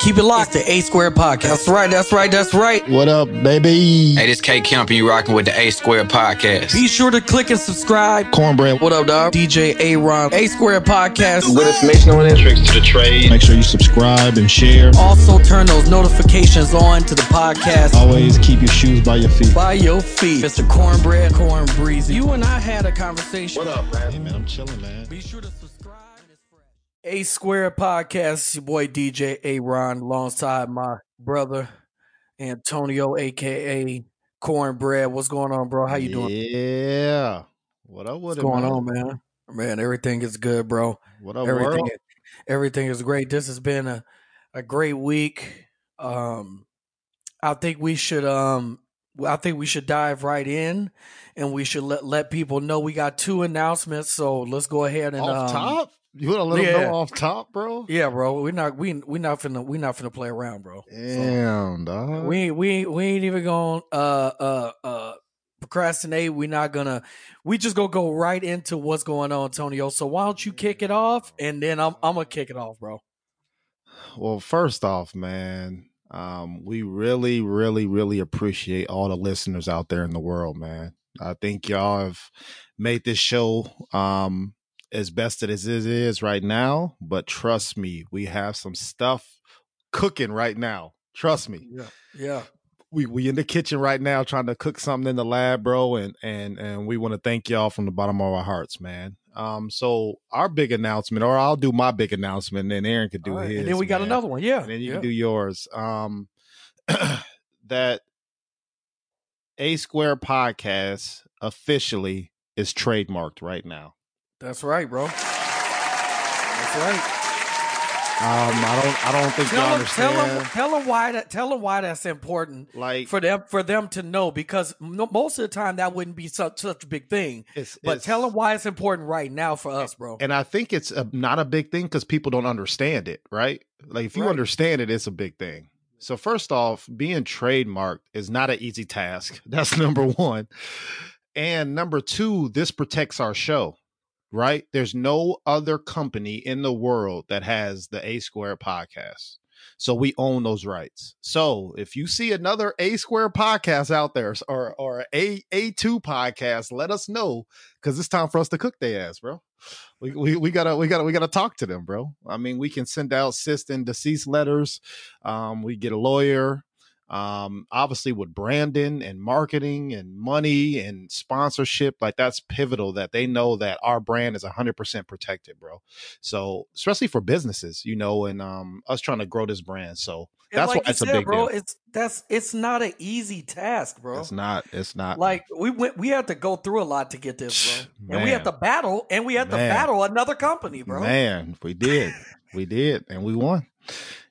Keep it locked to A Squared Podcast. That's right, that's right, that's right. What up, baby? Hey, this K Kemp, and you rocking with the A Squared Podcast. Be sure to click and subscribe. Cornbread. What up, dog? DJ Aaron. A Squared Podcast. With information on tricks to the trade. Make sure you subscribe and share. Also, turn those notifications on to the podcast. Always keep your shoes by your feet. By your feet. Mr. Cornbread, Corn Breezy. You and I had a conversation. What up, man? Hey, man, I'm chilling, man. Be sure to subscribe. A Squared Podcast, your boy DJ Aaron, alongside my brother Antonio, aka Cornbread. What's going on, bro? How you doing? Yeah. What up What's going man? on, man? Man, everything is good, bro. What up, everything, world? everything is great. This has been a, a great week. Um, I think we should um, I think we should dive right in, and we should let let people know we got two announcements. So let's go ahead and Off um, top? You want to let yeah. them know off top, bro? Yeah, bro. We're not we we not finna we not finna play around, bro. So, Damn, dog. we ain't- we we ain't even gonna uh uh uh procrastinate. We're not gonna we just gonna go right into what's going on, Antonio. So why don't you kick it off and then I'm I'm gonna kick it off, bro. Well, first off, man, um, we really, really, really appreciate all the listeners out there in the world, man. I think y'all have made this show um, as best as it is right now. But trust me, we have some stuff cooking right now. Trust me. Yeah. Yeah. we we in the kitchen right now trying to cook something in the lab, bro, and and and we want to thank y'all from the bottom of our hearts, man. Um, so our big announcement, or I'll do my big announcement, and then Aaron could do right, his. And then we got man. another one. Yeah. and then you yeah. can do yours. Um, that A Squared podcast officially is trademarked right now. That's right, bro. That's right. Um, I don't, I don't think Tell y'all them, tell understand. them, tell them why that. Tell them why that's important like, for them for them to know because mo- most of the time that wouldn't be such such a big thing. it's, But it's- tell them why it's important right now for us, bro. and I think it's a, not a big thing because people don't understand it, right? Like if you Right. understand it, it's a big thing. So first off, being trademarked is not an easy task. That's number one. And number two, this protects our show, right? There's no other company in the world that has the A Squared podcast. So we own those rights. So if you see another A Squared podcast out there or or a A2 podcast, let us know because it's time for us to cook their ass, bro. We, we we gotta we gotta we gotta talk to them, bro. I mean, we can send out assist and deceased letters. Um, we get a lawyer. Um, obviously with branding and marketing and money and sponsorship, like that's pivotal that they know that our brand is hundred percent protected, bro. So especially for businesses, you know, and um us trying to grow this brand. So And that's like why it's a big bro. deal. It's that's it's not an easy task, bro. It's not. It's not. Like we went, we had to go through a lot to get this, bro. And we had to battle, and we had to battle another company, bro. Man, we did. we did. And we won.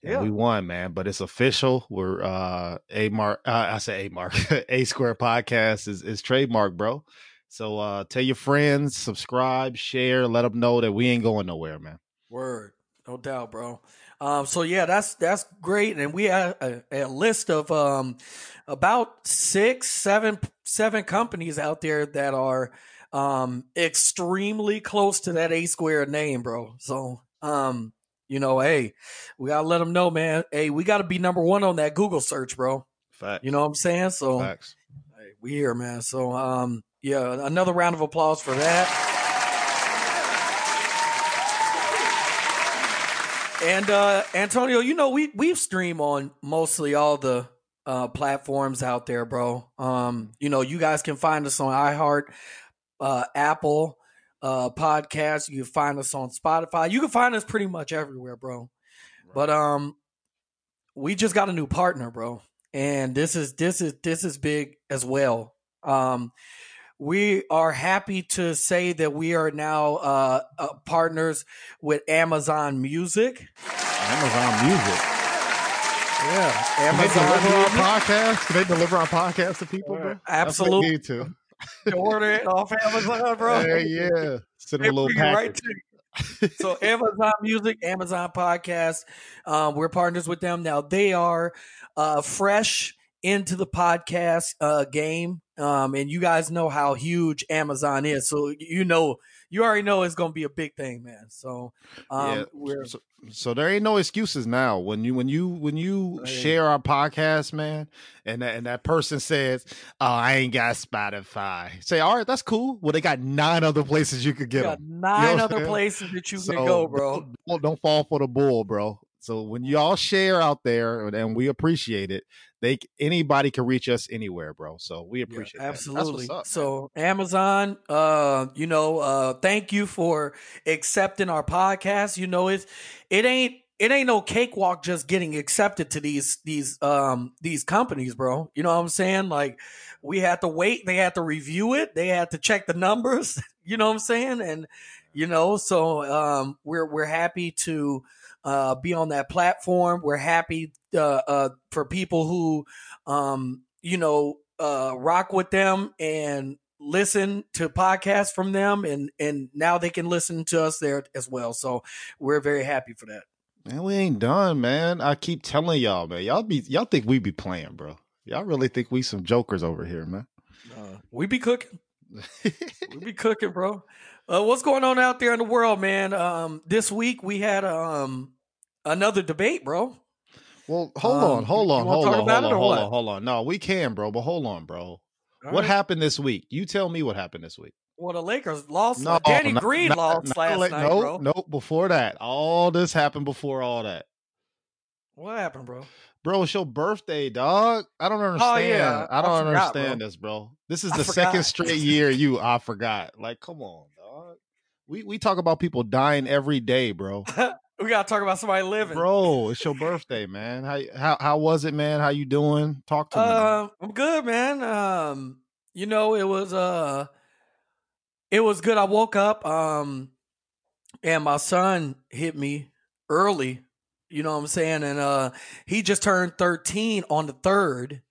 And we won, man. But it's official. We're uh A Mark uh, I say A Mark. A Square Podcast is is trademark, bro. So uh tell your friends, subscribe, share, let them know that we ain't going nowhere, man. Word, no doubt, bro. Um, so yeah, that's that's great, and we have a, a list of um about six, seven, seven companies out there that are um extremely close to that A Squared name, bro. So um, you know, hey, we gotta let them know, man. Hey, we gotta be number one on that Google search, bro. Facts. You know what I'm saying? So Facts. hey, we here, man. So um, yeah, another round of applause for that. And uh Antonio, you know, we we've streamed on mostly all the uh platforms out there, bro. Um, you know, you guys can find us on iHeart, uh Apple, uh podcast. You can find us on Spotify. You can find us pretty much everywhere, bro. But um we just got a new partner, bro. And this is this is this is big as well. Um we are happy to say that we are now uh, uh, partners with Amazon Music. Amazon Music. Yeah, Can they Amazon deliver our Music. podcast? Can they deliver our podcast to people, bro? That's what we Absolutely. Order it off Amazon, bro. Hey, yeah. Send them a little right package. to so Amazon Music, Amazon Podcast, um, we're partners with them now. They are uh, fresh into the podcast uh, game. Um, and you guys know how huge Amazon is, so you know you already know it's gonna be a big thing, man. So um, yeah. we're So, so there ain't no excuses now. When you when you when you Right. share our podcast, man, and that, and that person says, "Oh, I ain't got Spotify," say, "All right, that's cool." Well, they got nine other places you could get got them. nine what I'm other places that you So can go, bro. Don't- don't fall for the bull, bro. So when y'all share out there, and we appreciate it, they anybody can reach us anywhere, bro. So we Yeah, appreciate that. That's absolutely. what's up, man. so Amazon, uh, you know, uh, thank you for accepting our podcast. You know, it's it ain't it ain't no cakewalk just getting accepted to these these um these companies, bro. You know what I'm saying? Like we had to wait, they had to review it, they had to check the numbers, you know what I'm saying? And you know, so um we're we're happy to uh be on that platform. We're happy uh, uh for people who um you know uh rock with them and listen to podcasts from them and and now they can listen to us there as well so we're very happy for that Man, we ain't done, man. I keep telling y'all, man. Y'all be y'all think we be playing, bro. Y'all really think we some jokers over here, man. uh, we be cooking we be cooking bro uh, what's going on out there in the world man um this week we had um another debate bro well, hold Um, on, hold on, hold on, hold on, hold on, hold on. No, we can, bro, but hold on, bro. All what right. happened this week? You tell me what happened this week. well the lakers lost No, danny not- green not- lost not last night no, bro no, before that. All this happened before all that. what happened bro Bro, it's your birthday, dog. I don't understand. Oh, yeah. I don't I forgot, understand bro. this, bro. This is the second straight year you I forgot. Like, come on. We we talk about people dying every day, bro. we gotta talk about somebody living Bro, it's your birthday, man. How how how was it, man? How you doing? Talk to me. Uh, I'm good, man. Um, you know, it was uh, it was good. I woke up, um, and my son hit me early. You know what I'm saying? And uh, he just turned 13 on the third,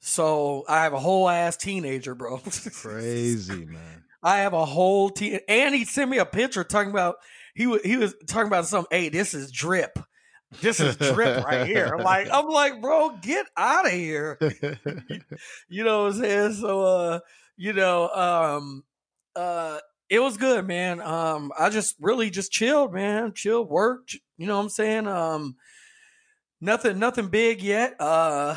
so I have a whole ass teenager, bro. Crazy, man. I have a whole team, and he sent me a picture talking about he was he was talking about something. Hey, this is drip. This is drip right here. Like I'm like, bro, get out of here. You know what I'm saying? So uh, you know, um uh it was good, man. Um I just really just chilled, man. Chilled, worked, you know what I'm saying? Um nothing nothing big yet. Uh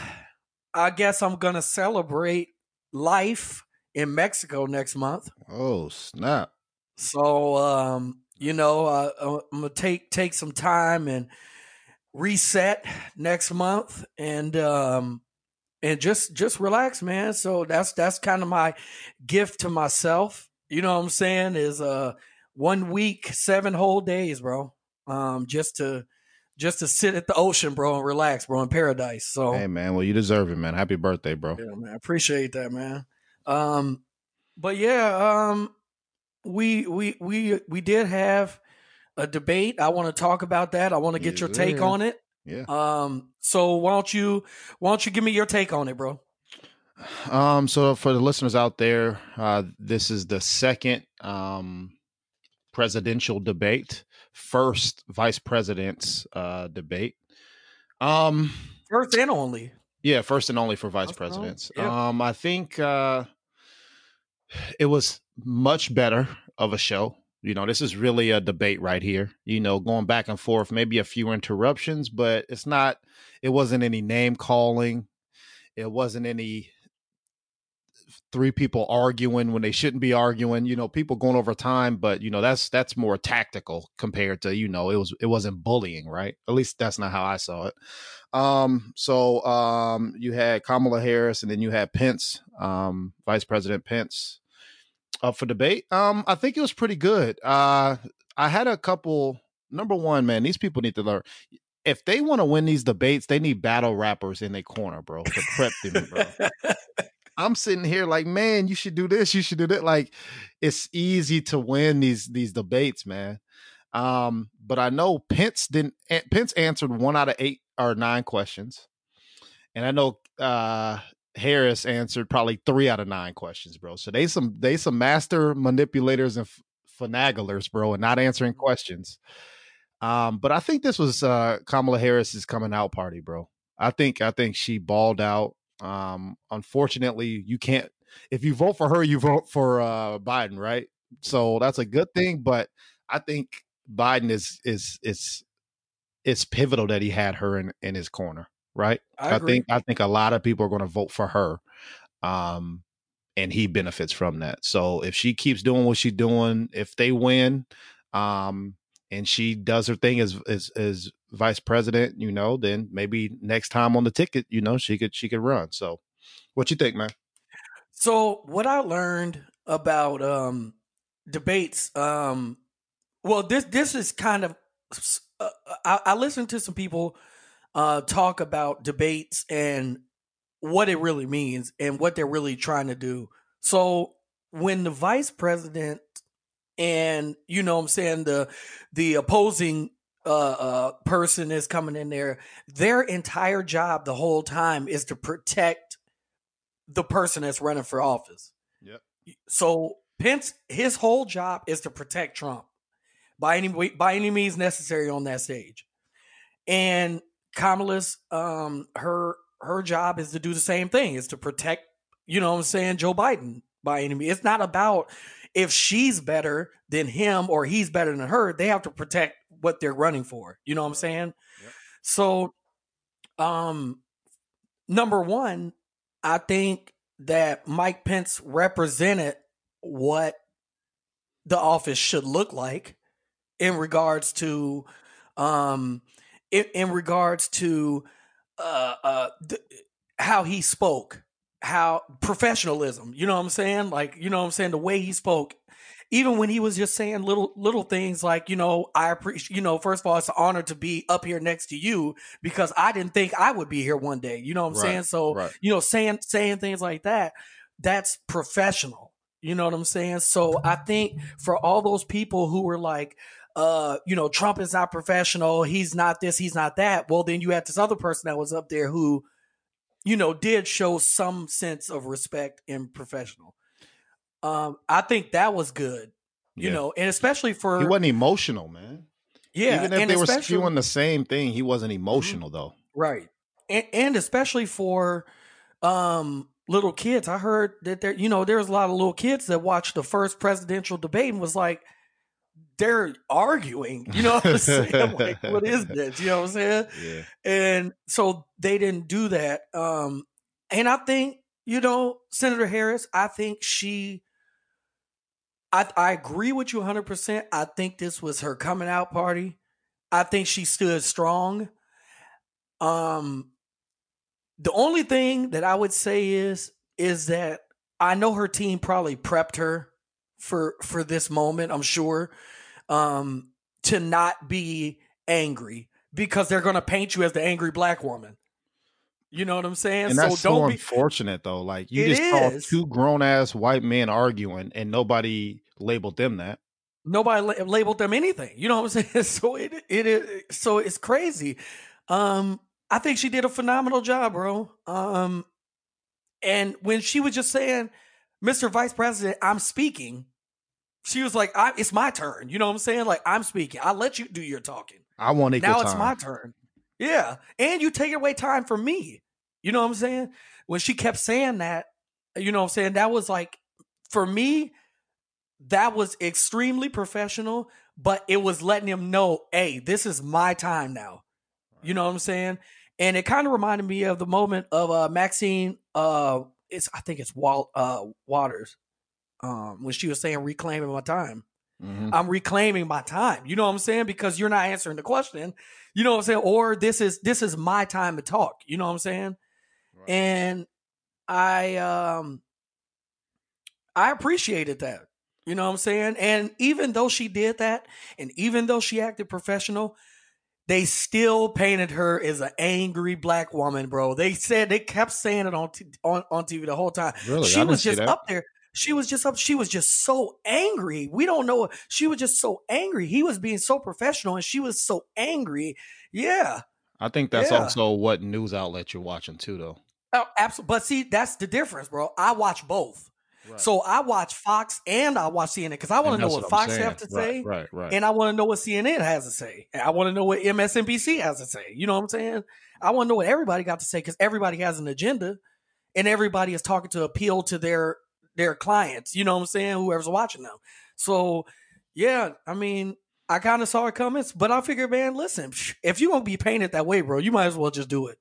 I guess I'm gonna celebrate life in Mexico next month. oh, snap. So um, you know, uh, I'm gonna take take some time and reset next month, and um, and just just relax, man. So that's that's kind of my gift to myself. You know what I'm saying? Is uh one week, seven whole days, bro. Um, just to just to sit at the ocean, bro, and relax, bro, in paradise. So Hey man, well you deserve it, man. Happy birthday, bro. yeah, man. Appreciate that, man. Um, but yeah, um, we we we we did have a debate. I want to talk about that. I want to get Yes, your take on it. Yeah. Um, so why don't you why don't you give me your take on it, bro? Um, so for the listeners out there, uh, this is the second um, presidential debate, first vice president's uh, debate. Um, First and only. yeah, first and only for vice First and only, presidents. yeah. Um, I think uh, it was much better of a show. You know, this is really a debate right here. You know, going back and forth, maybe a few interruptions, but it's not. It wasn't any name calling. It wasn't any three people arguing when they shouldn't be arguing you know people going over time but you know that's that's more tactical compared to you know it was it wasn't bullying right? At least that's not how i saw it. Um so um you had kamala harris and then you had pence um vice president pence up for debate. Um i think it was pretty good. Uh i had a couple number one man these people need to learn. If they want to win these debates they need battle rappers in their corner bro to prep them bro I'm sitting here like, man, you should do this, you should do that. Like, it's easy to win these these debates, man. Um, but I know Pence didn't. Pence answered one out of eight or nine questions, and I know uh, Harris answered probably three out of nine questions, bro. So they some they some master manipulators and f- finaglers, bro, and not answering questions. Um, but I think this was uh, Kamala Harris's coming out party, bro. I think I think she balled out. Um, unfortunately, you can't if you vote for her, you vote for uh, Biden, right? So that's a good thing. But I think Biden is is is it's pivotal that he had her in in his corner, right? I, I think I think a lot of people are going to vote for her, um, and he benefits from that. So if she keeps doing what she's doing, if they win, um, and she does her thing as as as vice president, you know, then maybe next time on the ticket, you know, she could she could run. So, what you think, man? So what I learned about um, debates, um, well, this this is kind of uh, I, I listened to some people uh, talk about debates and what it really means and what they're really trying to do. So when the vice president and you know I'm saying the the opposing uh, uh, person is coming in there, their entire job the whole time is to protect the person that's running for office. Yep. So Pence, his whole job is to protect Trump by any by any means necessary on that stage. And Kamala's um her her job is to do the same thing, is to protect, you know what I'm saying, Joe Biden by any means. It's not about if she's better than him or he's better than her. They have to protect what they're running for. You know what I'm saying? Yep. So um number one, I think that Mike Pence represented what the office should look like in regards to um in, in regards to uh uh th- how he spoke how professionalism you know what i'm saying like you know what i'm saying the way he spoke even when he was just saying little little things like you know i appreciate you know first of all it's an honor to be up here next to you because i didn't think i would be here one day you know what i'm Right, saying so right. you know saying saying things like that that's professional you know what i'm saying so i think for all those people who were like uh, you know, Trump is not professional. He's not this. He's not that. Well, then you had this other person that was up there who, you know, did show some sense of respect and professional. Um, I think that was good. You Yeah. know, and especially for he wasn't emotional, man. yeah, Even if they were spewing the same thing, he wasn't emotional though. Right. And, and especially for um little kids. I heard that there you know, there was a lot of little kids that watched the first presidential debate and was like they're arguing. You know what I'm saying? I'm like, what is this? You know what I'm saying? Yeah. And so they didn't do that. Um and I think, you know, Senator Harris, I think she I I agree with you 100%. I think this was her coming out party. I think she stood strong. Um the only thing that I would say is is that I know her team probably prepped her for for this moment, I'm sure. Um to not be angry because they're going to paint you as the angry black woman. You know what I'm saying? And that's so, don't be unfortunate though. Like you It just saw two grown ass white men arguing and nobody labeled them that. nobody la- labeled them anything. You know what I'm saying? So it it is so it's crazy. Um, I think she did a phenomenal job, bro. Um, and when she was just saying, "Mr. Vice President, I'm speaking," she was like, I, "It's my turn." You know what I'm saying? Like I'm speaking. I let you do your talking. I want equal now time. it's my turn. Yeah, and you take away time from me. You know what I'm saying? When she kept saying that, you know what I'm saying? That was like for me, that was extremely professional, but it was letting him know, hey, this is my time now. You know what I'm saying? And it kind of reminded me of the moment of uh Maxine uh it's I think it's Walt uh Waters. Um when she was saying reclaiming my time. Mhm. I'm reclaiming my time. You know what I'm saying? Because you're not answering the question. You know what I'm saying? Or this is this is my time to talk. You know what I'm saying? Right. And I um I appreciated that. You know what I'm saying? And even though she did that, and even though she acted professional, they still painted her as an angry black woman, bro. They said they kept saying it on t- on, on TV the whole time Really? She was just up there. She was just up. She was just so angry. We don't know. She was just so angry. He was being so professional, and she was so angry. Yeah, I think that's Yeah. also what news outlet you're watching too, though. oh, absolutely. But see, that's the difference, bro. I watch both. So I watch Fox and I watch CNN because I want to know that's what, Fox have to Right, say, Right, right. and I want to know what CNN has to say. And I want to know what MSNBC has to say. You know what I'm saying? I want to know what everybody got to say because everybody has an agenda. and everybody is talking to appeal to their their clients. You know what I'm saying? Whoever's watching them. So yeah, I mean, I kind of saw it coming, but I figured, man, listen, if you're gonna be painted that way, bro, you might as well just do it.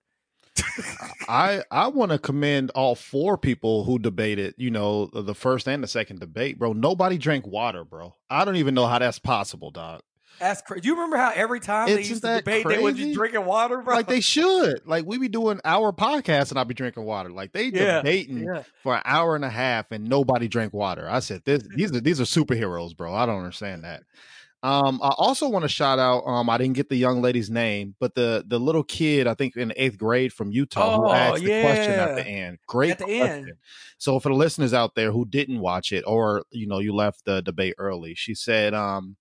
I I want to commend all four people who debated, you know, the first and the second debate, bro. Nobody drank water, bro. I don't even know how that's possible, dog. That's crazy. Do you remember how every time Isn't they used to debate, they would crazy? just drinking water, bro? Like they should. Like we be doing our podcast and I'll be drinking water. Like they Yeah, debating yeah. for an hour and a half and nobody drank water. I said this these are these are superheroes, bro. I don't understand that. Um, I also want to shout out. Um, I didn't get the young lady's name, but the the little kid, I think in eighth grade from Utah, who Oh, asked the question at the end. Great At the question. end. So for the listeners out there who didn't watch it, or you know, you left the debate early, she said, um,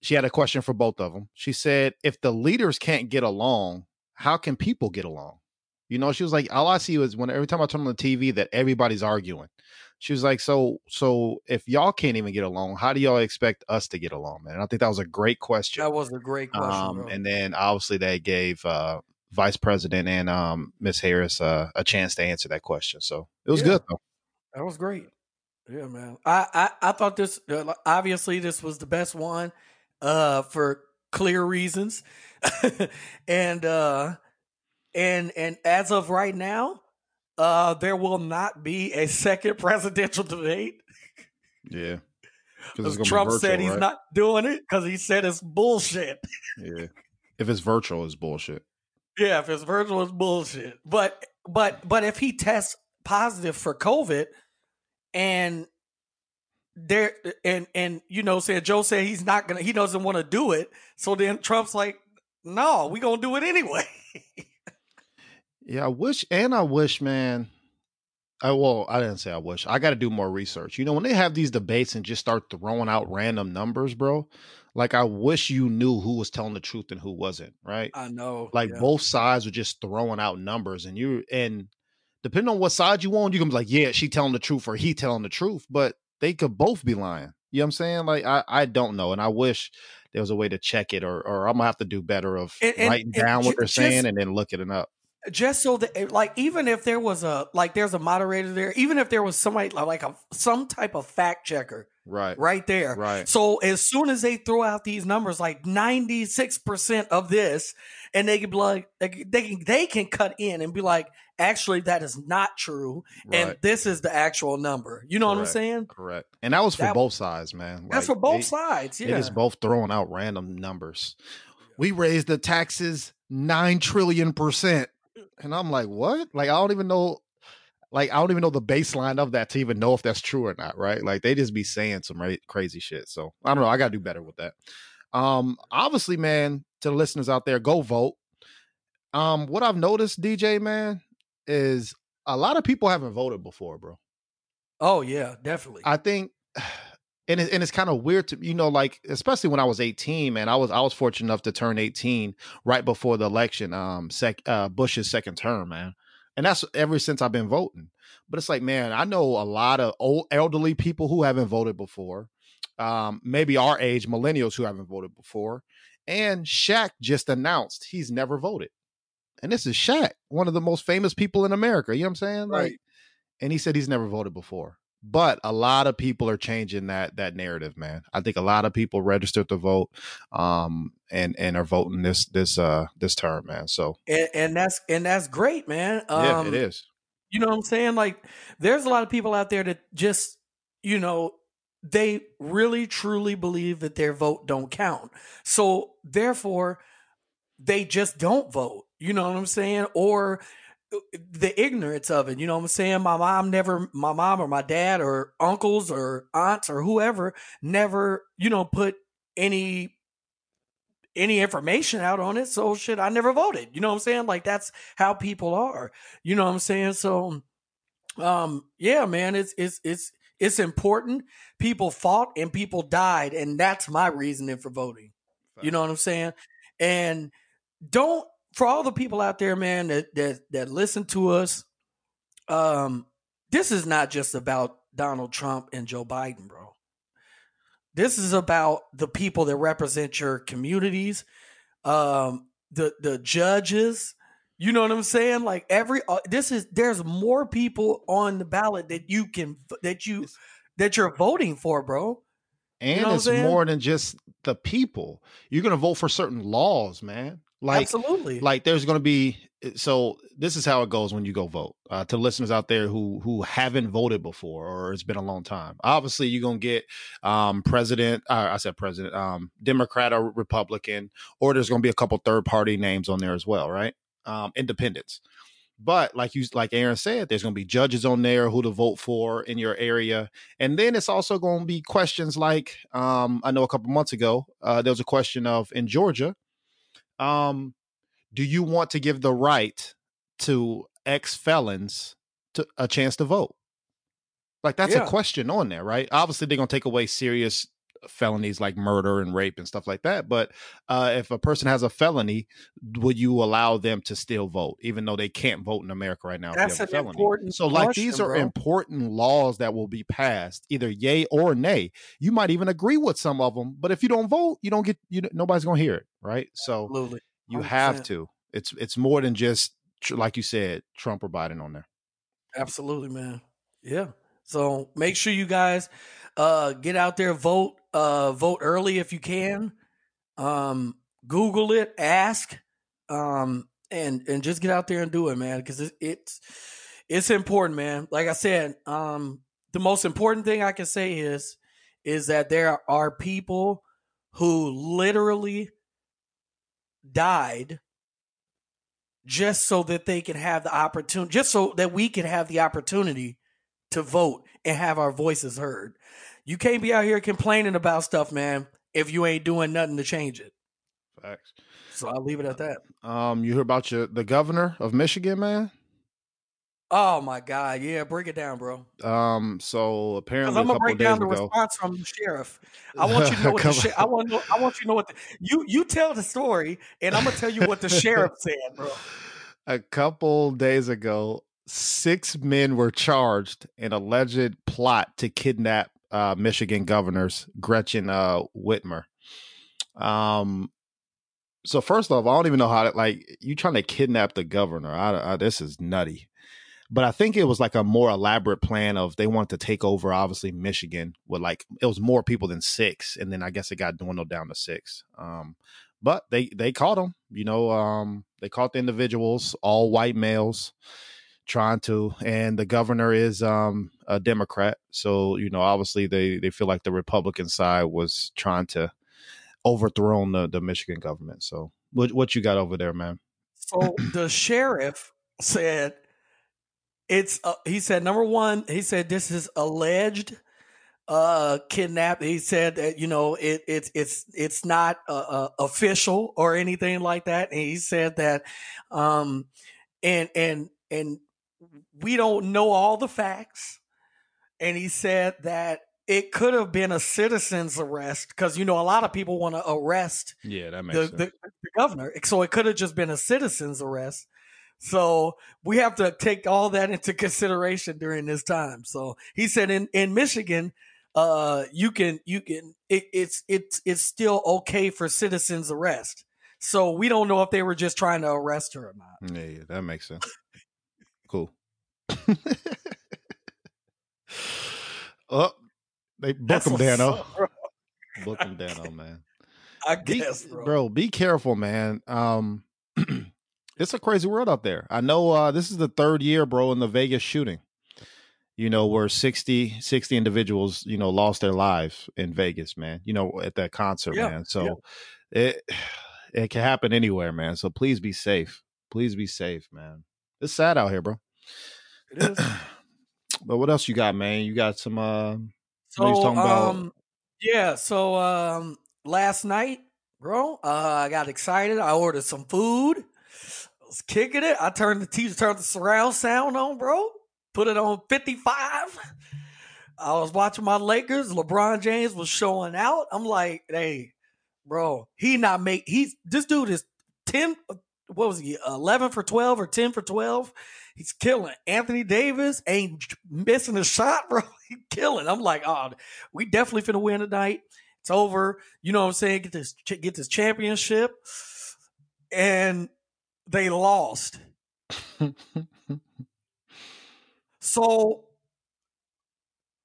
she had a question for both of them. She said, if the leaders can't get along, how can people get along? You know, she was like, all I see is when every time I turn on the TV that everybody's arguing. She was like, so so if y'all can't even get along, how do y'all expect us to get along, man? And I think that was a great question. That was a great question, Um, and then obviously they gave uh, Vice President and um, Miss Harris uh, a chance to answer that question. So it was Yeah. good though. That was great. Yeah, man. I I, I thought this uh, obviously this was the best one uh for clear reasons. and uh and and as of right now, uh there will not be a second presidential debate. Yeah. Because Trump said he's not doing it because he said it's bullshit. Yeah. If it's virtual, it's bullshit. Yeah, if it's virtual, it's bullshit. But but but if he tests positive for COVID, and there and and you know, said Joe said he's not gonna, he doesn't want to do it. So then Trump's like, no, we gonna do it anyway. Yeah, I wish, and I wish, man. I well, I didn't say I wish. I got to do more research. You know, when they have these debates and just start throwing out random numbers, bro. Like, I wish you knew who was telling the truth and who wasn't. Right? I know. like yeah. both sides were just throwing out numbers, and you and depending on what side you on, you can be like, yeah, she telling the truth or he telling the truth, but they could both be lying. You know what I'm saying? Like, I I don't know, and I wish there was a way to check it, or or I'm gonna have to do better of And- and- writing and down what they're saying and then looking it up. just so that eh, like even if there was a like there's a moderator there, even if there was somebody like a some type of fact checker Right. right there. Right. So as soon as they throw out these numbers, like ninety six percent of this, and they can be like, they can, they can they can cut in and be like, actually that is not true, and this is the actual number. You know what I'm saying? Correct. And that was for That- both sides, man. That's for both they- sides. Yeah. just both throwing out random numbers. We raised the taxes nine trillion percent. And I'm like, what? Like, I don't even know. Like, I don't even know the baseline of that to even know if that's true or not, right? Like, they just be saying some right, crazy shit. So I don't know. I got to do better with that. Um, obviously, man, to the listeners out there, go vote. Um, what I've noticed, DJ, man, is a lot of people haven't voted before, bro. oh yeah, definitely. I think, and it, and it's kind of weird to you know, like especially when I was eighteen, man. I was I was fortunate enough to turn eighteen right before the election, um, sec uh, Bush's second term, man. And that's ever since I've been voting. But it's like, man, I know a lot of old elderly people who haven't voted before. Um, maybe our age, millennials who haven't voted before. And Shaq just announced he's never voted. And this is Shaq, one of the most famous people in America. You know what I'm saying? Right. Like, and he said he's never voted before. But a lot of people are changing that that narrative, man. I think a lot of people registered to vote, um, and and are voting this this uh this term, man. So and, and that's and that's great, man. Um, yeah, it is. You know what I'm saying? Like, there's a lot of people out there that just, you know, they really truly believe that their vote don't count. So therefore, they just don't vote. You know what I'm saying? Or uh, the ignorance of it. You know what I'm saying? My mom never, my mom or my dad or uncles or aunts or whoever never, you know, put any any information out on it. So shit, I never voted. You know what I'm saying? Like that's how people are. You know what I'm saying? So um yeah, man, it's it's it's it's important. People fought and people died, and that's my reasoning for voting. You know what I'm saying? And don't for all the people out there, man, that that that listen to us, um, this is not just about Donald Trump and Joe Biden, bro. This is about the people that represent your communities, um, the the judges, You know what I'm saying? Like every uh, this is there's more people on the ballot that you can that you that you're voting for, bro. And know it's more than just the people. You're gonna vote for certain laws, man. Like Absolutely. like there's going to be so this is how it goes when you go vote uh, to listeners out there who who haven't voted before or it's been a long time obviously you're going to get um president uh, i said president um democrat or republican or there's going to be a couple third party names on there as well right um independents but like you like aaron said there's going to be judges on there who to vote for in your area and then it's also going to be questions like um i know a couple months ago uh, there was a question of in georgia um, do you want to give the right to ex felons to a chance to vote? Like that's Yeah. a question on there, right? Obviously, they're gonna take away serious felonies like murder and rape and stuff like that. But uh, if a person has a felony, would you allow them to still vote, even though they can't vote in America right now? That's an felony? important So, like, these are bro. important laws that will be passed, either yay or nay. You might even agree with some of them, but if you don't vote, you don't get you. Nobody's gonna hear it, right? So Absolutely. you have 100%. to. It's it's more than just like you said, Trump or Biden on there. Absolutely, man. Yeah. So make sure you guys uh get out there, vote, uh vote early if you can. Um Google it, ask, um, and and just get out there and do it, man, because it, it's it's important, man. Like I said, um, the most important thing I can say is is that there are people who literally died just so that they can have the opportunity, just so that we can have the opportunity to vote and have our voices heard. You can't be out here complaining about stuff, man, if you ain't doing nothing to change it. Facts. So I'll leave it at that. Um, you hear about your the governor of Michigan, man? Oh my God, yeah, break it down, bro. Um, so apparently I'm gonna break down the ago, response from the sheriff. I want you to know what the sheriff. I want know. I want you to know what the, you you tell the story, and I'm gonna tell you what the sheriff said, bro. a couple days ago, six men were charged in alleged plot to kidnap uh, Michigan governors Gretchen uh, Whitmer. Um, so first off, I don't even know how to like you trying to kidnap the governor. I, I, this is nutty. But I think it was like a more elaborate plan of they wanted to take over, obviously Michigan with like it was more people than six, and then I guess it got dwindled down to six. Um, but they they caught them. You know, um, they caught the individuals, all white males, trying to, and the governor is um a Democrat, so you know, obviously they they feel like the Republican side was trying to overthrow the the Michigan government. So what what you got over there, man? So the sheriff said it's. Uh, he said number one. He said this is alleged uh kidnap. He said that you know it it's it's it's not uh, uh, official or anything like that. And he said that um and and and we don't know all the facts. And he said that it could have been a citizen's arrest because you know a lot of people want to arrest Yeah, that the, the, the governor. So it could have just been a citizen's arrest. So we have to take all that into consideration during this time. So he said in, in Michigan, uh, you can you can it, it's it's it's still okay for citizens arrest. So we don't know if they were just trying to arrest her or not. Yeah, yeah, that makes sense. Cool. oh, they book That's what's Danno. Book him, Danno, man. I Be, guess, bro. bro, be careful, man. Um, it's a crazy world out there. I know uh, this is the third year, bro, in the Vegas shooting. You know, where 60, 60 individuals, you know, lost their lives in Vegas, man. You know, at that concert, Yeah, man. So it it can happen anywhere, man. So please be safe. Please be safe, man. It's sad out here, bro. It is. but what else you got, man? You got some uh So, know he's talking about- um, yeah. So, um, last night, bro, uh, I got excited. I ordered some food. I was kicking it. I turned the TV, turned the surround sound on, bro. Put it on fifty five. I was watching my Lakers. LeBron James was showing out. I'm like, hey, bro, he not make. He's this dude is ten. What was he? Eleven for twelve or ten for twelve? He's killing. Anthony Davis ain't missing a shot, bro. He killing. I'm like, oh, we definitely finna win tonight. It's over. You know what I'm saying? Get this get this championship. And they lost. So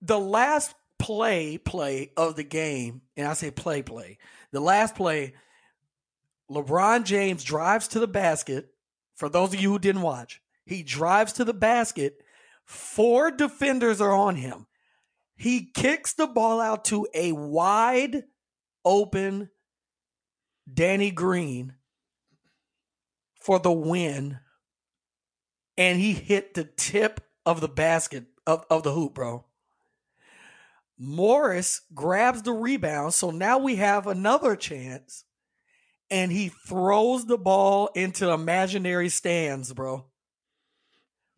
the last play play of the game, and I say play play, the last play, LeBron James drives to the basket. For those of you who didn't watch, he drives to the basket. Four defenders are on him. He kicks the ball out to a wide open Danny Green for the win. And he hit the tip of the basket of, of the hoop, bro. Morris grabs the rebound. So now we have another chance. And he throws the ball into imaginary stands, bro.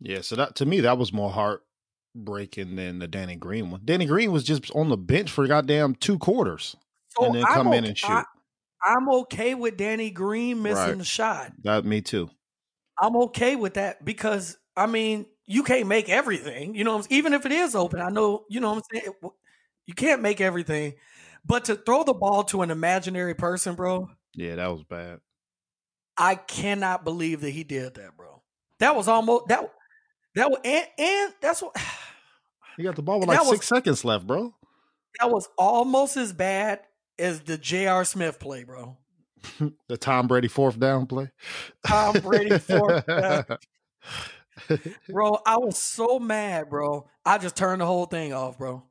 Yeah, so that to me that was more heartbreaking than the Danny Green one. Danny Green was just on the bench for goddamn two quarters So and then I'm come in and shoot. I, I'm okay with Danny Green missing Right. the shot. that me too. I'm okay with that because I mean you can't make everything. You know, even if it is open, I know. You know what I'm saying. You can't make everything, but to throw the ball to an imaginary person, bro, Yeah, that was bad. I cannot believe that he did that, bro. That was almost that. That was and, and that's what You got the ball with like was- six seconds left, bro. that was almost as bad as the J.R. Smith play, bro. the Tom Brady fourth down play. Tom Brady fourth down. Bro, I was so mad, bro. I just turned the whole thing off, bro.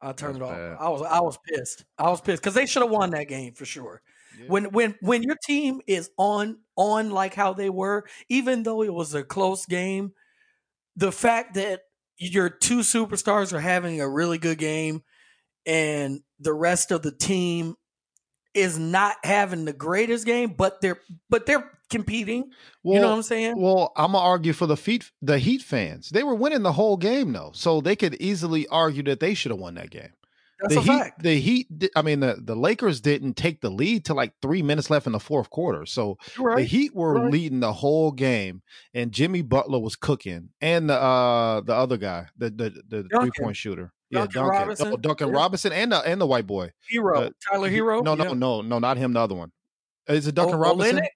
I turned it off. bad. I was I was pissed. I was pissed because they should have won that game for sure. Yeah. When when when your team is on on like how they were, even though it was a close game, the fact that your two superstars are having a really good game and the rest of the team is not having the greatest game, but they're but they're competing. well, you know what I'm saying? Well, I'm gonna argue for the feet, the Heat fans. They were winning the whole game though, so they could easily argue that they should have won that game. That's the a Heat, fact. the Heat. I mean, the the Lakers didn't take the lead till like three minutes left in the fourth quarter. So You're the. Heat were right. leading the whole game, and Jimmy Butler was cooking, and the uh the other guy, the the, the three point shooter, Duncan yeah, Duncan, Robinson. Oh, Duncan Yeah. Robinson, and the and the white boy, Herro, uh, Tyler Herro. No, no, Yeah. no, no, not him. The other one. Is it Duncan O- Robinson? Olynyk?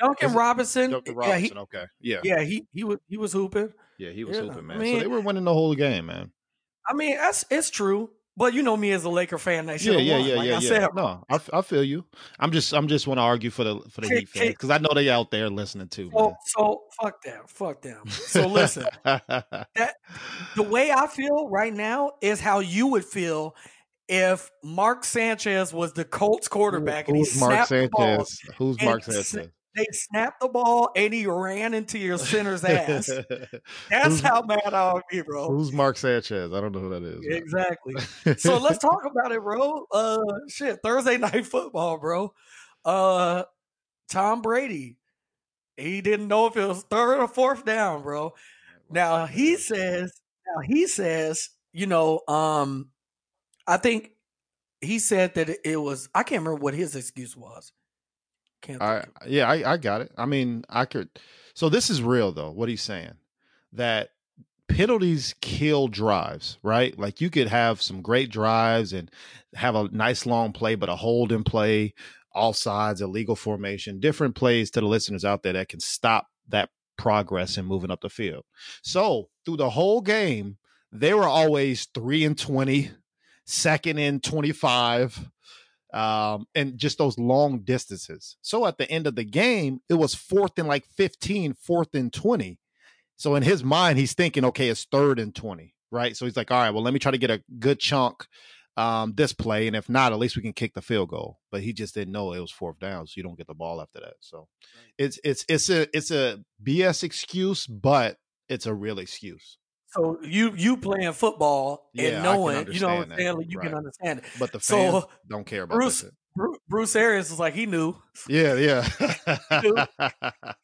Duncan Robinson. Duncan Yeah, he, okay. Yeah. yeah, he he was he was hooping. Yeah, he was Yeah, hooping, I man. mean- so they were winning the whole game, man. I mean, that's it's true. But you know me as a Laker fan, they should Yeah, have yeah, won. yeah, like yeah, I yeah. said, No, I feel you. I'm just, I'm just want to argue for the for the Heat fans because I know they out there listening too, so so fuck them, fuck them. So listen, man. the way I feel right now is how you would feel if Mark Sanchez was the Colts quarterback and he Who's Mark. Sanchez? Who's Mark Sanchez? They snapped the ball and he ran into your center's ass. That's how mad I would be, bro. Who's Mark Sanchez? I don't know who that is. Exactly. so let's talk about it, bro. Uh shit, Thursday night football, bro. Uh Tom Brady. He didn't know if it was third or fourth down, bro. Now he says, now he says, you know, um, I think he said that it, it was I can't remember what his excuse was. Can't I yeah, I, I got it. I mean, I could. So this is real though. What he's saying that penalties kill drives, right? Like you could have some great drives and have a nice long play, but a hold in play, all sides, illegal formation, different plays to the listeners out there that can stop that progress and moving up the field. So through the whole game, they were always three and 20, second and 25 um, and just those long distances. So at the end of the game, it was fourth and like 15, fourth and 20. So in his mind, he's thinking, okay, it's third and 20, right? So he's like, all right, well, let me try to get a good chunk um, this play. And if not, at least we can kick the field goal. But he just didn't know it was fourth down, so you don't get the ball after that. So it's it's it's a it's a BS excuse, but it's a real excuse. So you you playing football and can knowing, you know what I'm saying? Like, you can understand it. But the So, fans don't care about Bruce- shit. Bruce Arians was like, he knew. Yeah, yeah.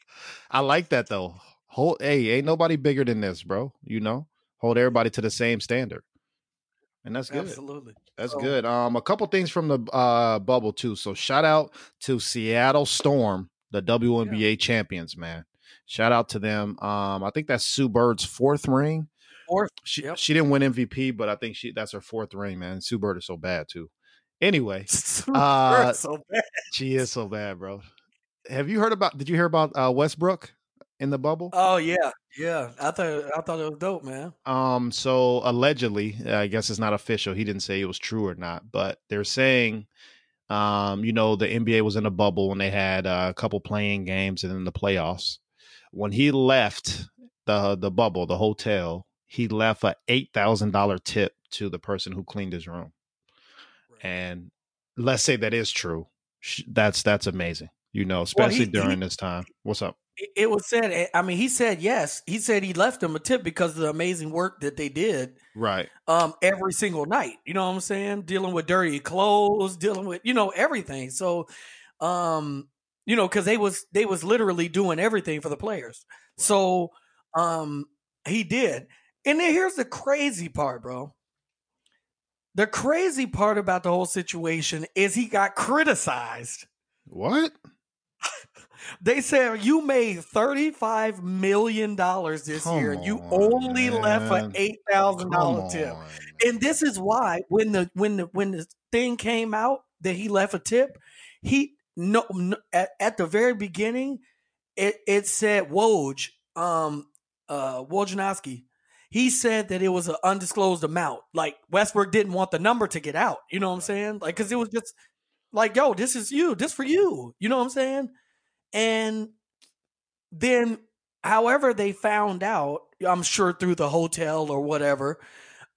I like that though. Hold, hey, ain't nobody bigger than this, bro. You know, hold everybody to the same standard, and that's good. Absolutely. That's So- good. Um, a couple things from the uh bubble too. So shout out to Seattle Storm, the WNBA champions, man. Shout out to them. Um, I think that's Sue Bird's fourth ring. Fourth. She Yep. she didn't win MVP, but I think she that's her fourth ring, man. Sue Bird is so bad too. Anyway, Uh, so bad. she is so bad, bro. Have you heard about? Did you hear about uh, Westbrook in the bubble. Oh yeah, yeah. I thought I thought it was dope, man. Um, so allegedly, I guess it's not official. He didn't say it was true or not, but they're saying, um, you know, the NBA was in a bubble and they had uh, a couple playing games and then the playoffs. When he left the the bubble, the hotel, he left a eight thousand dollar tip to the person who cleaned his room. And let's say that is true. That's that's amazing. You know, especially well, he, during he, this time. What's up? It was said. Eh, I mean, he said yes. He said he left them a tip because of the amazing work that they did. Right. Um, every single night. You know what I'm saying? Dealing with dirty clothes, dealing with you know everything. So, um, you know, because they was they was literally doing everything for the players. Right. So, um, he did. And then here's the crazy part, bro. The crazy part about the whole situation is he got criticized. What? They said you made $35 million this Come year. You only left an eight thousand dollar tip. And this is why when the when the when the thing came out that he left a tip, he no, no at, at, the very beginning, it it said Woj, um uh Wojnarowski. He said that it was an undisclosed amount. Like Westbrook didn't want the number to get out. You know what I'm saying? Like, cause it was just like, yo, this is you, this for you. You know what I'm saying? And then, however, they found out, I'm sure through the hotel or whatever,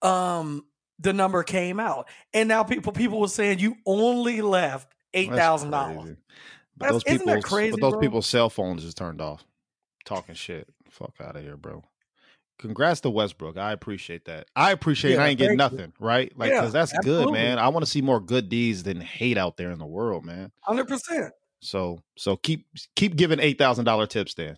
um, the number came out. And now people people were saying you only left eight thousand dollars. But those people, crazy, but those bro? people's cell phones is turned off. Talking shit. Fuck out of here, bro. Congrats to Westbrook. I appreciate that. I appreciate yeah, I ain't getting nothing, you. right? Like, yeah, cause that's absolutely. good, man. I want to see more good deeds than hate out there in the world, man. Hundred percent. So so keep keep giving eight thousand dollar tips then.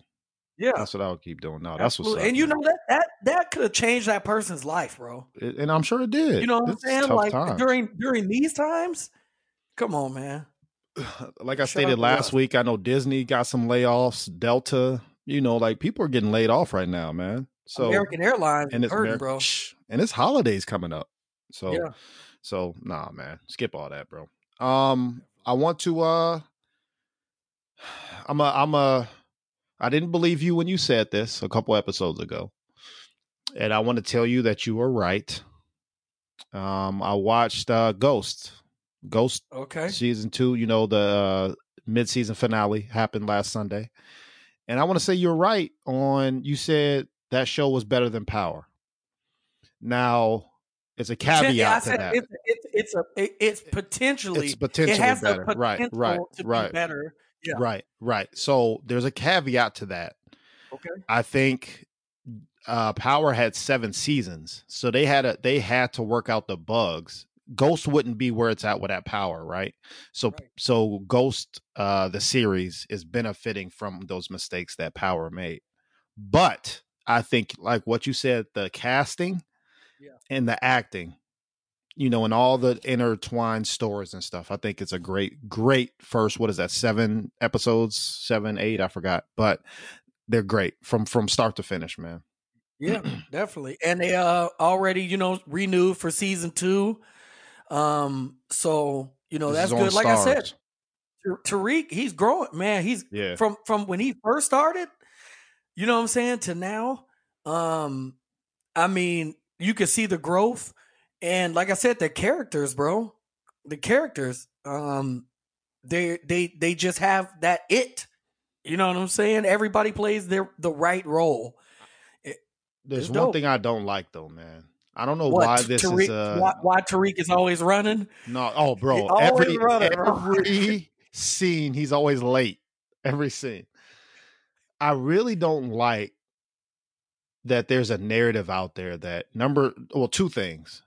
Yeah, that's what I'll keep doing. No, that's what's up. And you know that that that could have changed that person's life, bro. It, and I'm sure it did. You know what it's I'm saying? Like time. during during these times, come on, man. like I stated last week, I know Disney got some layoffs. Delta, you know, like people are getting laid off right now, man. So American Airlines and it's hurting, bro. And it's holidays coming up. So yeah. so nah, man, skip all that, bro. Um, I want to uh I'm a I'm a I didn't believe you when you said this a couple episodes ago. And I want to tell you that you were right. Um I watched uh Ghost. Ghost okay. season 2, you know the uh, mid-season finale happened last Sunday. And I want to say you're right on you said that show was better than Power. Now, it's a caveat yeah, to that. It's, it's, it's a it's potentially it's potentially it has better. right, right, right, better yeah. Right, right. So there's a caveat to that. Okay. I think uh Power had 7 seasons. So they had a they had to work out the bugs. Ghost wouldn't be where it's at with that power, right? So right. so Ghost uh the series is benefiting from those mistakes that Power made. But I think like what you said the casting yeah. and the acting you know, and all the intertwined stories and stuff. I think it's a great, great first. What is that? Seven episodes, seven, eight? I forgot, but they're great from from start to finish, man. Yeah, definitely. And they uh already, you know, renewed for season two. Um, so you know this that's good. Like I said, Tariq, he's growing, man. He's yeah. from from when he first started. You know what I'm saying to now. Um, I mean, you can see the growth and like I said, the characters, bro, the characters, um, they they they just have that it. You know what I'm saying? Everybody plays their the right role. It, There's one thing I don't like though, man. I don't know what, why this Tariq, is. Uh, why, why Tariq is always running? No, oh, bro, every running, every scene he's always late. Every scene. I really don't like that. There's a narrative out there that number well, two things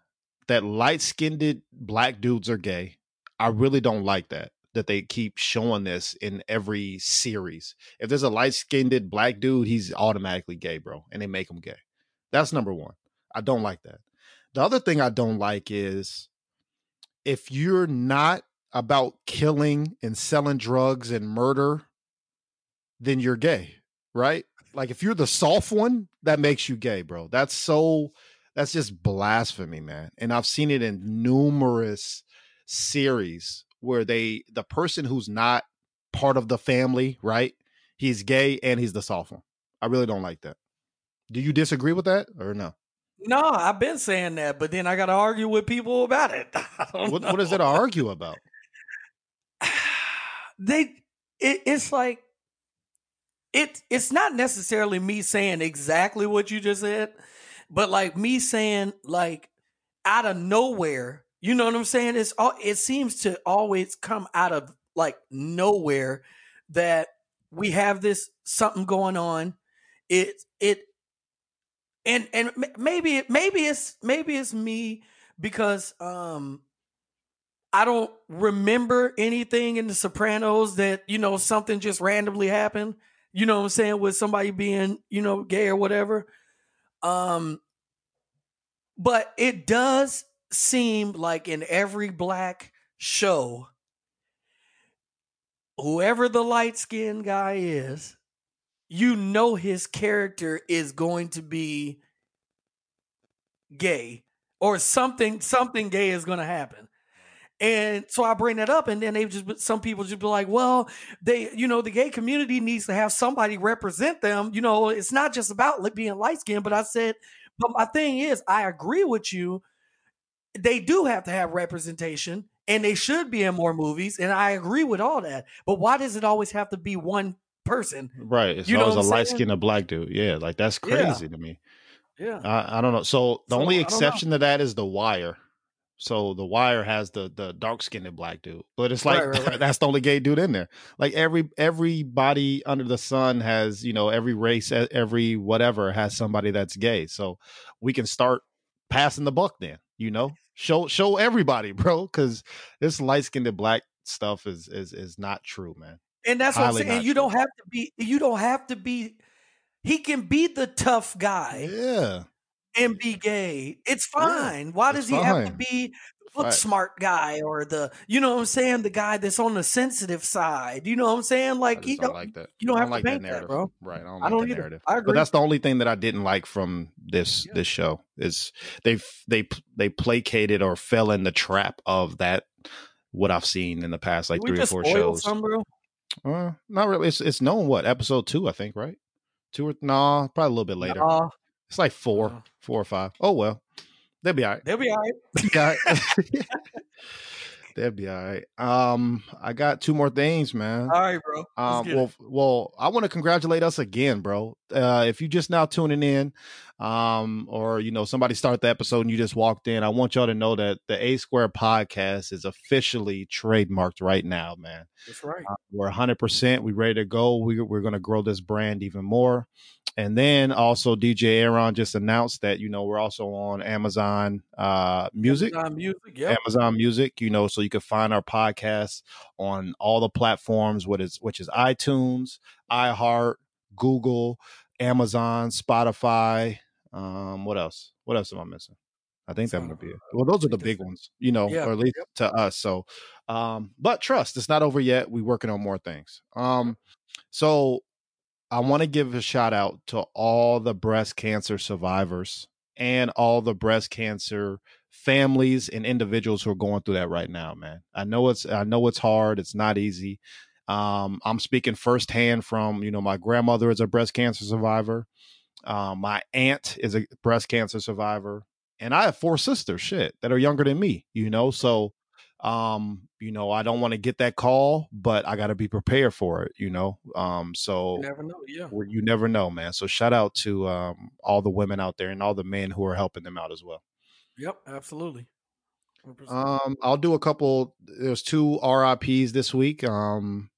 that light skinned black dudes are gay. I really don't like that that they keep showing this in every series. If there's a light skinned black dude, he's automatically gay, bro, and they make him gay. That's number one. I don't like that. The other thing I don't like is if you're not about killing and selling drugs and murder, then you're gay, right? Like if you're the soft one, that makes you gay, bro. That's so that's just blasphemy, man. And I've seen it in numerous series where they the person who's not part of the family, right? He's gay and he's the soft one. I really don't like that. Do you disagree with that or no? No, I've been saying that, but then I got to argue with people about it. What, what is there to argue about? they it, it's like it it's not necessarily me saying exactly what you just said, but like me saying like out of nowhere, you know what I'm saying? It's all it seems to always come out of like nowhere that we have this something going on. It it and and maybe maybe it's maybe it's me because um I don't remember anything in the Sopranos that, you know, something just randomly happened, you know what I'm saying, with somebody being, you know, gay or whatever. Um but it does seem like in every black show whoever the light-skinned guy is, you know his character is going to be gay or something something gay is going to happen and so I bring that up, and then they just some people just be like, "Well, they, you know, the gay community needs to have somebody represent them. You know, it's not just about being light skinned." But I said, but my thing is, I agree with you. They do have to have representation, and they should be in more movies, and I agree with all that. But why does it always have to be one person? Right. It's You know a light skinned black dude. Yeah, like that's Yeah. crazy to me. Yeah, I, I don't know. So the So, only I don't know. exception to that is the wire. So the wire has the the dark skinned black dude, but it's like Right, right, right. that's the only gay dude in there. Like every everybody under the sun has you know every race, every whatever has somebody that's gay. So we can start passing the buck then. You know, show show everybody, bro, because this light skinned black stuff is is is not true, man. and that's what I'm saying. You don't have to be. You don't have to be. He can be the tough guy. Yeah, and be gay. It's Yeah, fine. Why it's does he have to fine. be look Fact. smart guy or the you know what I'm saying, the guy that's on the sensitive side? You know what I'm saying? I Like he don't don't, like that. you don't I have don't to like that paint that, narrative, bro. right? I don't I like don't that either. narrative. I But that's the only thing that I didn't like from this Yeah. this show is they they they placated or fell in the trap of that what I've seen in the past like Did three or four shows. some, bro? Uh, not really. It's it's known what episode two, I think, right? Two or no, probably a little bit later. Nah, It's like four, Uh. four or five. Oh well, they'll be all right. they'll be all right. Yeah. They'll be all right. Um, I got two more things, man. All right, bro. Um, well, it. well, I want to congratulate us again, bro. Uh, if you just now tuning in, um, or you know somebody start the episode and you just walked in, I want y'all to know that the A Squared podcast is officially trademarked right now, man. That's right. Uh, we're 100%. We ready to go. We, we're going to grow this brand even more. And then also DJ Aaron just announced that, you know, we're also on Amazon uh, Music. Amazon music. Yep. Amazon Music, you know, so you can find our podcast on all the platforms, what is which is iTunes, iHeart, Google, Amazon, Spotify. Um, what else? What else am I missing? I think that So, would be it. Well, those are the big ones, you know, Yeah, or at least yep. to us. So, um, but trust, it's not over yet. We're working on more things. Um, so I want to give a shout out to all the breast cancer survivors and all the breast cancer families and individuals who are going through that right now, man. I know it's I know it's hard, it's not easy. Um, I'm speaking firsthand from, you know, my grandmother is a breast cancer survivor. Um, my aunt is a breast cancer survivor. And I have four sisters, shit, that are younger than me, you know. So um, you know, I don't want to get that call, but I gotta be prepared for it, you know. Um, so You never know. Yeah. you never know, man. So shout out to um, all the women out there and all the men who are helping them out as well. Yep. Absolutely. 100%. Um, I'll do a couple. There's two RIPS this week. Um,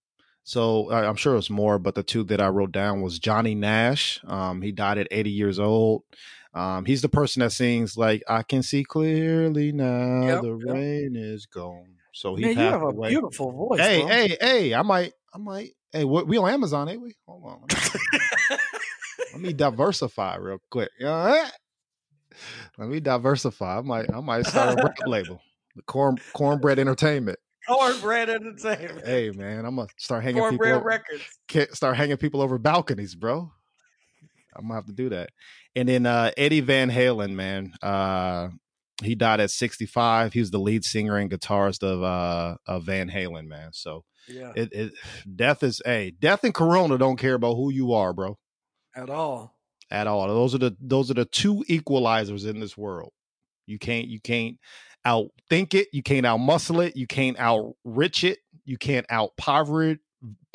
so I- I'm sure it's more, but the two that I wrote down was Johnny Nash. Um, he died at 80 years old. Um, he's the person that sings like "I can see clearly now, Yep, the yep. rain is gone." So he Man, you have a beautiful voice. hey, bro. hey, hey! I might, I might. Hey, we we on Amazon, ain't we? Hold on. Let me, let me diversify real quick. Let me diversify. I might, I might start a rap label, the corn cornbread entertainment. Cornbread Entertainment. Hey, man, I'm gonna start hanging people. Cornbread Over, Records. can't start hanging people over balconies, bro. I'm gonna have to do that. And then uh, Eddie Van Halen, man, uh, he died at 65. He was the lead singer and guitarist of uh, of Van Halen, man. So Yeah. it, it death is a hey, death and Corona don't care about who you are, bro. At all. at all. Those are the those are the two equalizers in this world. You can't you can't outthink it, you can't outmuscle it, you can't outrich it, you can't out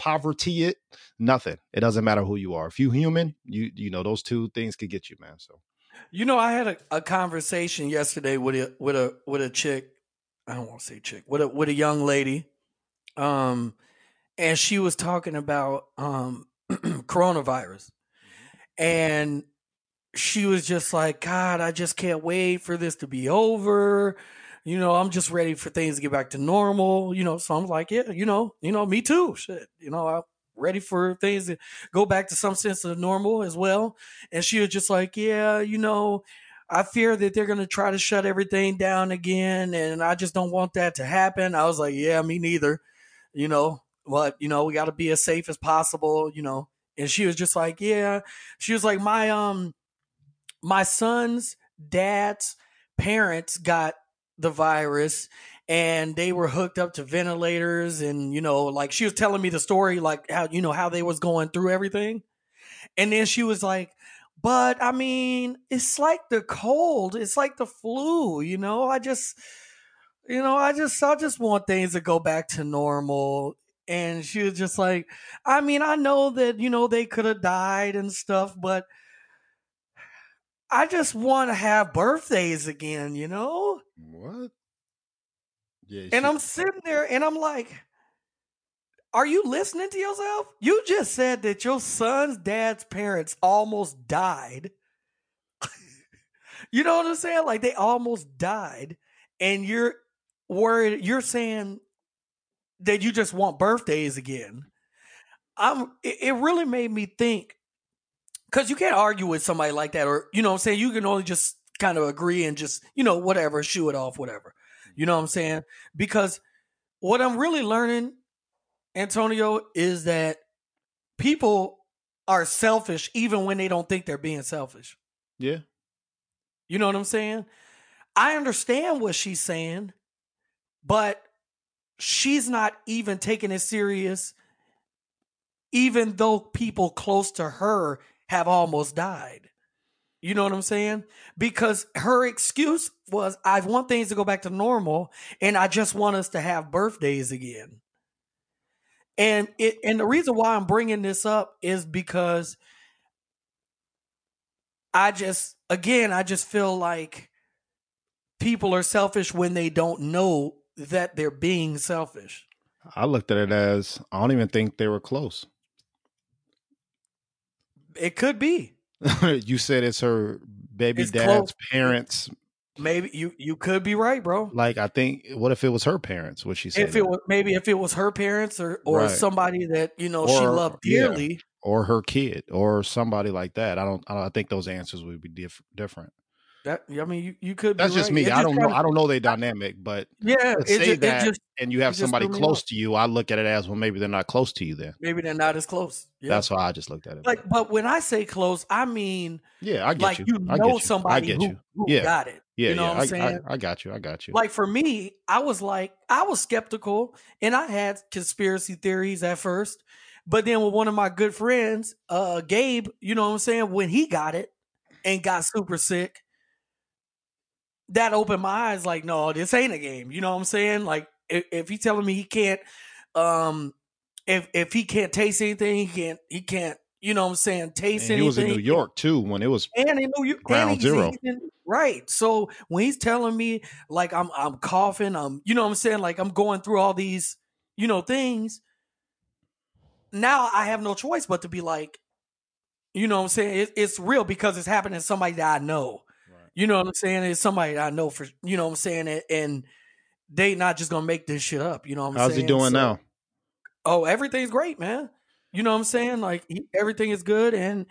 poverty it. Nothing. It doesn't matter who you are. If you human, you you know those two things could get you, man. So You know, I had a, a conversation yesterday with a with a with a chick. I don't want to say chick. With a with a young lady, um, and she was talking about um coronavirus, and she was just like, "God, I just can't wait for this to be over." You know, I'm just ready for things to get back to normal. You know, so I'm like, yeah, you know, you know, me too. Shit, you know, I'm ready for things to go back to some sense of normal as well. And she was just like, yeah, you know, I fear that they're to try to shut everything down again. And I just don't want that to happen. I was like, yeah, me neither. You know, but, you know, we got to be as safe as possible, you know. And she was just like, yeah. She was like, my, um, my son's dad's parents got the virus and they were hooked up to ventilators and you know like she was telling me the story like how you know how they was going through everything. And then she was like but i mean it's like the cold it's like the flu you know? I just you know i just i just want things to go back to normal. And she was just like i mean i know that you know they could have died and stuff but i just want to have birthdays again you know what? Yeah, and I'm sitting there and I'm like, are you listening to yourself? You just said that your son's dad's parents almost died. you know what I'm saying? Like they almost died. And you're worried, you're saying that you just want birthdays again. I'm it, it really made me think because you can't argue with somebody like that, or you know what I'm saying, you can only just kind of agree and just, you know, whatever, shoo it off, whatever. You know what I'm saying? Because what I'm really learning, Antonio, is that people are selfish even when they don't think they're being selfish. yeah. You know what I'm saying? I understand what she's saying, but she's not even taking it serious, even though people close to her have almost died. You know what I'm saying? Because her excuse was, I want things to go back to normal and I just want us to have birthdays again. And it and the reason why I'm bringing this up is because I just again I just feel like people are selfish when they don't know that they're being selfish. I looked at it as I don't even think they were close. It could be. you said it's her baby It's dad's close. parents. Maybe you you could be right, bro. Like I think, what if it was her parents? What she said, If it was maybe if it was her parents or or Right. somebody that you know she Or- loved yeah. dearly, or her kid, or somebody like that. I don't. I, don't, I think those answers would be diff- different. That I mean you, you could. Be That's just right. me. It I don't know. I don't know their dynamic, but Yeah, to say that just and you have somebody close to you, I look at it as well. Maybe they're not close to you. Then maybe they're not as close. Yeah. that's why I just looked at it. like, but when I say close, I mean yeah, I get like you. you I know get you. somebody I get who, you. who Yeah. got it. Yeah, you know yeah. what I'm I, saying? I, I got you. I got you. Like for me, I was like, I was skeptical and I had conspiracy theories at first. But then with one of my good friends, uh, Gabe, you know what I'm saying, when he got it and got super sick, that opened my eyes like, no, this ain't a game. You know what I'm saying? Like if, if he's telling me he can't um if if he can't taste anything, he can't he can't, you know what I'm saying, taste and he was in. New York too when it was. and in New York, Ground zero. eating- right? So when he's telling me like I'm I'm coughing, I'm you know what I'm saying, like I'm going through all these you know things. Now I have no choice but to be like, you know what I'm saying. It, it's real because it's happening to somebody that I know. You know what I'm saying? It's somebody I know for you know what I'm saying, and, and they not just gonna make this shit up. You know what I'm How's saying? he doing So- now? Oh, everything's great, man. You know what I'm saying? Like he, everything is good, and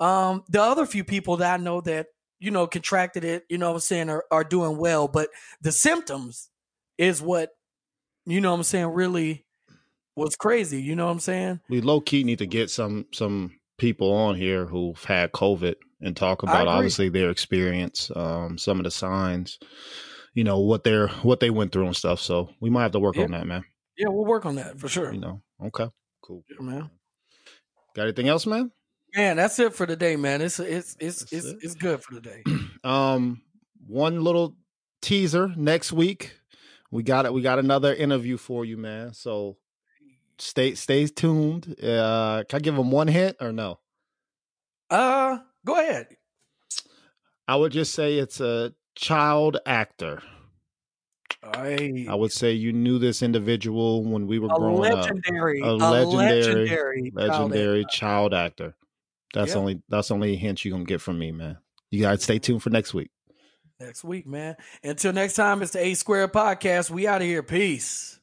um, the other few people that I know that you know contracted it, you know what I'm saying, are, are doing well. But the symptoms is what you know what I'm saying really was crazy. You know what I'm saying? We low key need to get some some people on here who've had COVID and talk about obviously their experience, um, some of the signs, you know what they're what they went through and stuff. So we might have to work Yeah. on that, man. Yeah, we'll work on that for sure. You know, okay, cool. Yeah, man. Got anything else, man? Man, that's it for today, man. It's it's it's That's it's, it. it's good for today. Um, one little teaser next week. We got it. We got another interview for you, man. So stay stay tuned. Uh, can I give them one hint or no? Uh, go ahead. I would just say it's a child actor. I, I would say you knew this individual when we were growing up. legendary, A a legendary- legendary, child Legendary actor. child actor. That's Yeah. only that's only a hint you're gonna get from me, man. You guys stay tuned for next week. next week, man. Until next time, it's the A Squared Podcast. We out of here. Peace.